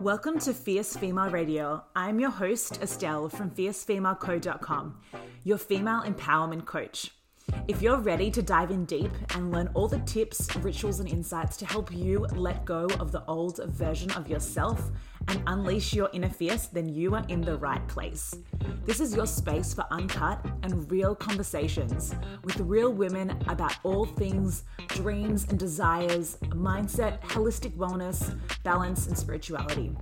Welcome to Fierce Female Radio. I'm your host, Estelle from fiercefemaleco.com, your female empowerment coach. If you're ready to dive in deep and learn all the tips, rituals, and insights to help you let go of the old version of yourself and unleash your inner fierce, then you are in the right place. This is your space for uncut and real conversations with real women about all things dreams and desires, mindset, holistic wellness, balance, and spirituality.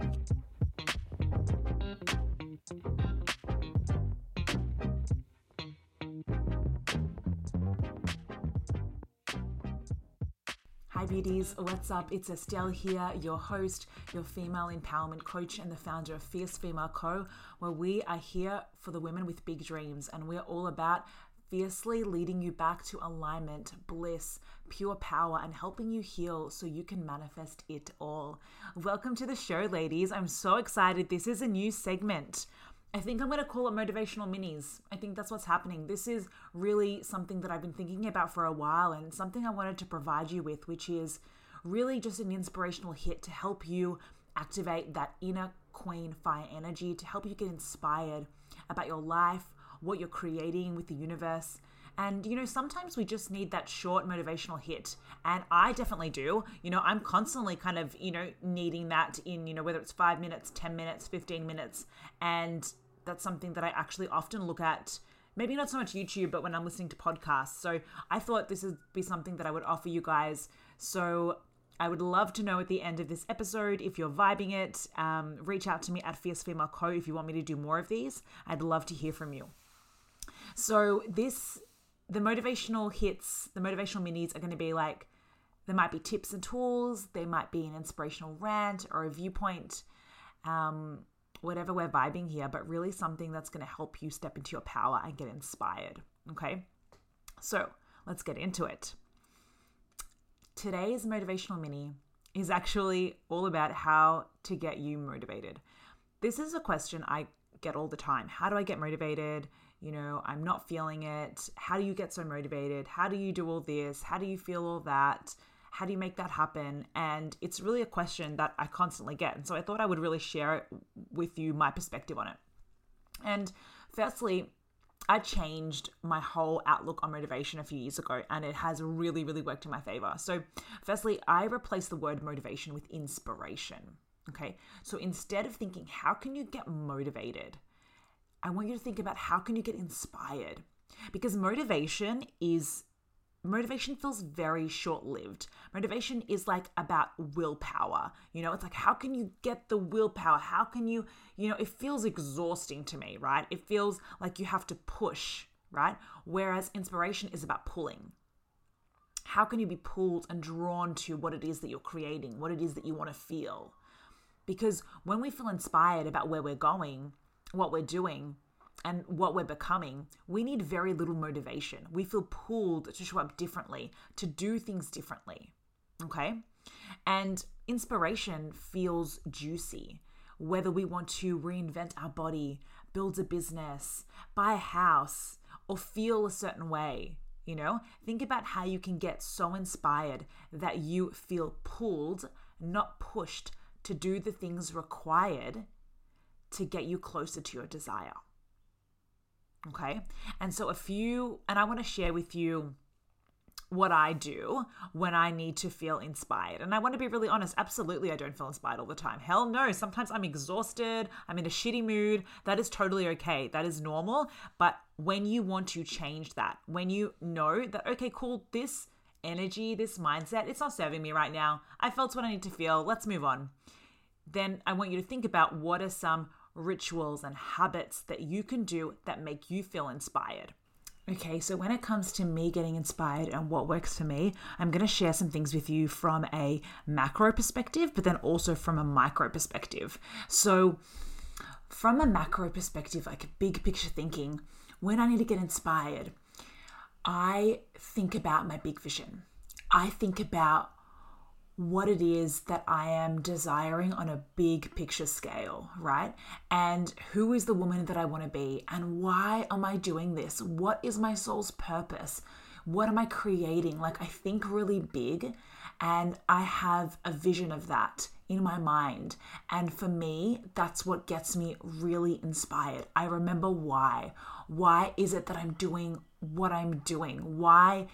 Hi, beauties. What's up? It's Estelle here, your host, your female empowerment coach, and the founder of Fierce Female Co., where we are here for the women with big dreams, and we're all about fiercely leading you back to alignment, bliss, pure power, and helping you heal so you can manifest it all. Welcome to the show, ladies. I'm so excited. This is a new segment. I think I'm going to call it motivational minis. I think that's what's happening. This is really something that I've been thinking about for a while and something I wanted to provide you with, which is really just an inspirational hit to help you activate that inner queen fire energy, to help you get inspired about your life, what you're creating with the universe. And, you know, sometimes we just need that short motivational hit. And I definitely do. You know, I'm constantly kind of, you know, needing that in, you know, whether it's five minutes, 10 minutes, 15 minutes. And that's something that I actually often look at. Maybe not so much YouTube, but when I'm listening to podcasts. So I thought this would be something that I would offer you guys. So I would love to know at the end of this episode if you're vibing it. Um, reach out to me at Fierce Female Co if you want me to do more of these. I'd love to hear from you. So this, the motivational hits, the motivational minis are going to be like, there might be tips and tools. There might be an inspirational rant or a viewpoint. Um, whatever we're vibing here, but really something that's going to help you step into your power and get inspired. Okay. So let's get into it. Today's motivational mini is actually all about how to get you motivated. This is a question I get all the time. How do I get motivated? You know, I'm not feeling it. How do you get so motivated? How do you do all this? How do you feel all that? How do you make that happen? And it's really a question that I constantly get. And so I thought I would really share with you my perspective on it. And firstly, I changed my whole outlook on motivation a few years ago, and it has really, really worked in my favor. So, firstly, I replaced the word motivation with inspiration. Okay. So instead of thinking, how can you get motivated? I want you to think about how can you get inspired? Because motivation is motivation feels very short lived. Motivation is like about willpower. You know, it's like, how can you get the willpower? How can you, you know, it feels exhausting to me, right? It feels like you have to push, right? Whereas inspiration is about pulling. How can you be pulled and drawn to what it is that you're creating, what it is that you want to feel? Because when we feel inspired about where we're going, what we're doing, and what we're becoming, we need very little motivation. We feel pulled to show up differently, to do things differently. Okay? And inspiration feels juicy. Whether we want to reinvent our body, build a business, buy a house, or feel a certain way, you know, think about how you can get so inspired that you feel pulled, not pushed, to do the things required to get you closer to your desire. Okay. And so, if you, and I want to share with you what I do when I need to feel inspired. And I want to be really honest, absolutely, I don't feel inspired all the time. Hell no. Sometimes I'm exhausted, I'm in a shitty mood. That is totally okay. That is normal. But when you want to change that, when you know that, okay, cool, this energy, this mindset, it's not serving me right now. I felt what I need to feel. Let's move on. Then I want you to think about what are some rituals and habits that you can do that make you feel inspired. Okay, so when it comes to me getting inspired and what works for me, I'm going to share some things with you from a macro perspective, but then also from a micro perspective. So, from a macro perspective, like big picture thinking, when I need to get inspired, I think about my big vision. I think about what it is that I am desiring on a big picture scale, right? And who is the woman that I want to be? And why am I doing this? What is my soul's purpose? What am I creating? Like, I think really big and I have a vision of that in my mind. And for me, that's what gets me really inspired. I remember why. Why is it that I'm doing what I'm doing? Why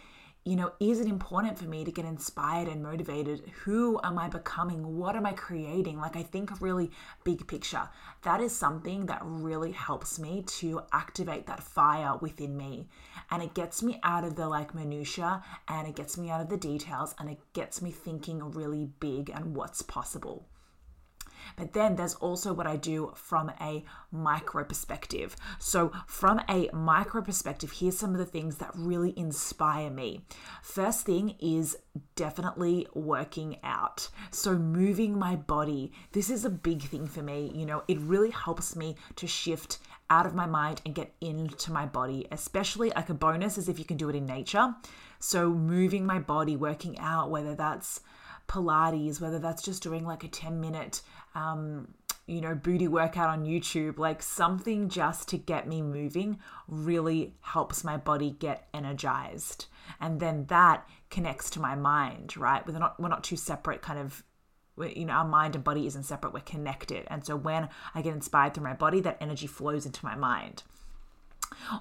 you know, is it important for me to get inspired and motivated? Who am I becoming? What am I creating? Like, I think really big picture. That is something that really helps me to activate that fire within me. And it gets me out of the like minutia and it gets me out of the details and it gets me thinking really big and what's possible. But then there's also what I do from a micro perspective. So, from a micro perspective, here's some of the things that really inspire me. First thing is definitely working out. So, moving my body. This is a big thing for me. You know, it really helps me to shift out of my mind and get into my body, especially like a bonus is if you can do it in nature. So, moving my body, working out, whether that's Pilates, whether that's just doing like a 10 minute, um, you know, booty workout on YouTube, like something just to get me moving really helps my body get energized. And then that connects to my mind, right? We're not, we're not two separate kind of you know our mind and body isn't separate we're connected and so when i get inspired through my body that energy flows into my mind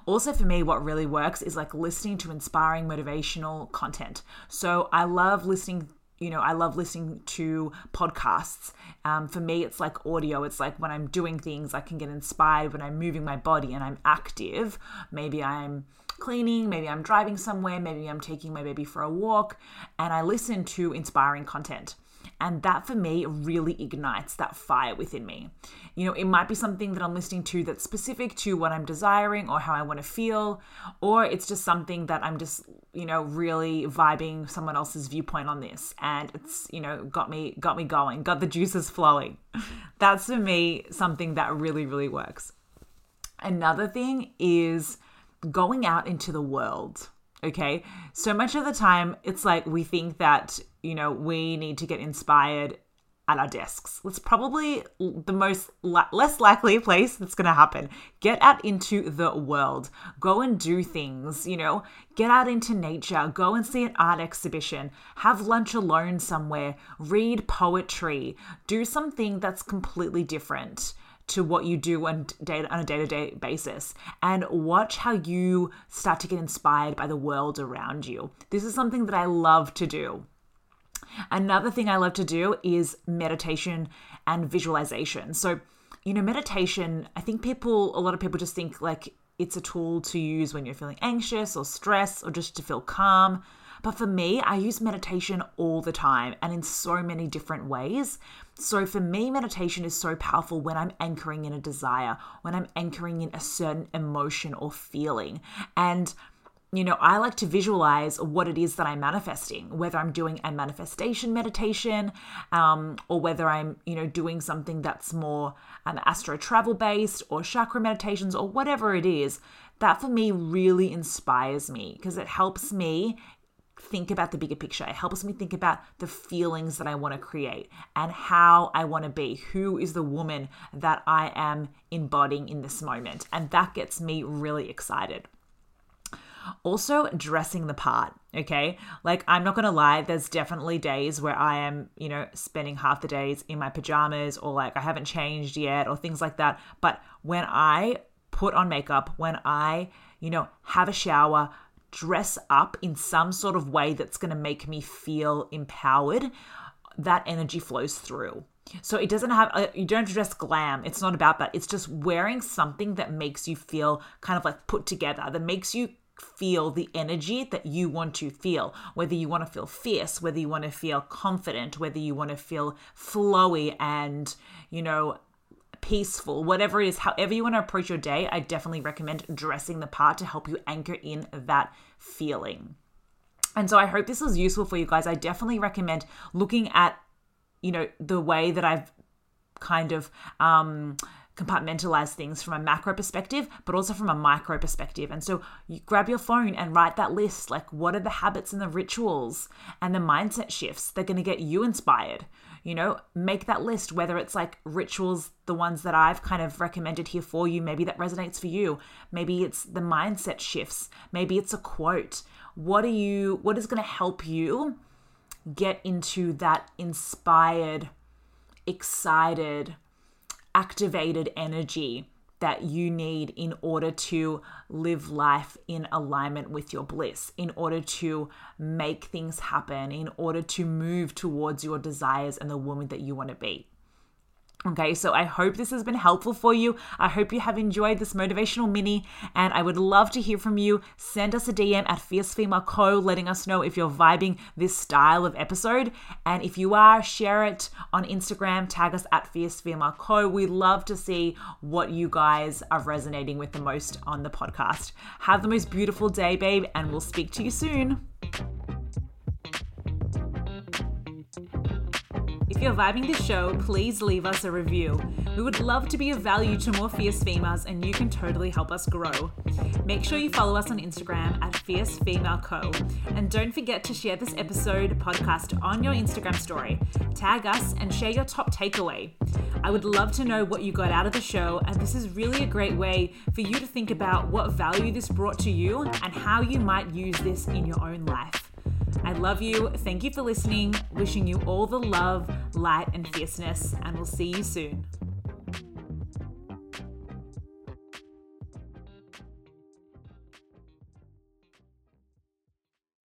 also, for me, what really works is like listening to inspiring motivational content. So, I love listening you know, I love listening to podcasts. Um, for me, it's like audio. It's like when I'm doing things, I can get inspired when I'm moving my body and I'm active. Maybe I'm cleaning, maybe I'm driving somewhere, maybe I'm taking my baby for a walk, and I listen to inspiring content. And that for me really ignites that fire within me. You know, it might be something that I'm listening to that's specific to what I'm desiring or how I want to feel, or it's just something that I'm just, you know, really vibing someone else's viewpoint on this and it's, you know, got me got me going, got the juices flowing. That's for me something that really really works. Another thing is going out into the world. Okay. So much of the time, it's like we think that, you know, we need to get inspired at our desks. It's probably the most less likely place that's going to happen. Get out into the world. Go and do things, you know, get out into nature, go and see an art exhibition, have lunch alone somewhere, read poetry, do something that's completely different to what you do on, day, on a day-to-day basis and watch how you start to get inspired by the world around you. This is something that I love to do. Another thing I love to do is meditation and visualization. So, you know, meditation, I think people, a lot of people just think like it's a tool to use when you're feeling anxious or stressed or just to feel calm. But for me, I use meditation all the time and in so many different ways. So for me, meditation is so powerful when I'm anchoring in a desire, when I'm anchoring in a certain emotion or feeling. And you know, I like to visualize what it is that I'm manifesting, whether I'm doing a manifestation meditation um, or whether I'm, you know, doing something that's more um, astral travel based or chakra meditations or whatever it is. That for me really inspires me because it helps me think about the bigger picture. It helps me think about the feelings that I want to create and how I want to be. Who is the woman that I am embodying in this moment? And that gets me really excited. Also, dressing the part, okay? Like, I'm not gonna lie, there's definitely days where I am, you know, spending half the days in my pajamas or like I haven't changed yet or things like that. But when I put on makeup, when I, you know, have a shower, dress up in some sort of way that's gonna make me feel empowered, that energy flows through. So it doesn't have, uh, you don't dress glam. It's not about that. It's just wearing something that makes you feel kind of like put together, that makes you feel the energy that you want to feel. Whether you want to feel fierce, whether you want to feel confident, whether you want to feel flowy and, you know, peaceful, whatever it is, however you want to approach your day, I definitely recommend dressing the part to help you anchor in that feeling. And so I hope this was useful for you guys. I definitely recommend looking at, you know, the way that I've kind of um compartmentalize things from a macro perspective, but also from a micro perspective. And so you grab your phone and write that list like, what are the habits and the rituals and the mindset shifts that are going to get you inspired? You know, make that list, whether it's like rituals, the ones that I've kind of recommended here for you, maybe that resonates for you. Maybe it's the mindset shifts. Maybe it's a quote. What are you, what is going to help you? get into that inspired, excited, activated energy that you need in order to live life in alignment with your bliss, in order to make things happen, in order to move towards your desires and the woman that you want to be. Okay, so I hope this has been helpful for you. I hope you have enjoyed this motivational mini, and I would love to hear from you. Send us a DM at Fierce Female Co, letting us know if you're vibing this style of episode. And if you are, share it on Instagram, tag us at Fierce Female Co. We love to see what you guys are resonating with the most on the podcast. Have the most beautiful day, babe, and we'll speak to you soon. If you're vibing this show, please leave us a review. We would love to be of value to more fierce females, and you can totally help us grow. Make sure you follow us on Instagram at Fierce Female Co. And don't forget to share this episode podcast on your Instagram story. Tag us and share your top takeaway. I would love to know what you got out of the show, and this is really a great way for you to think about what value this brought to you and how you might use this in your own life. I love you. Thank you for listening. Wishing you all the love, light, and fierceness, and we'll see you soon.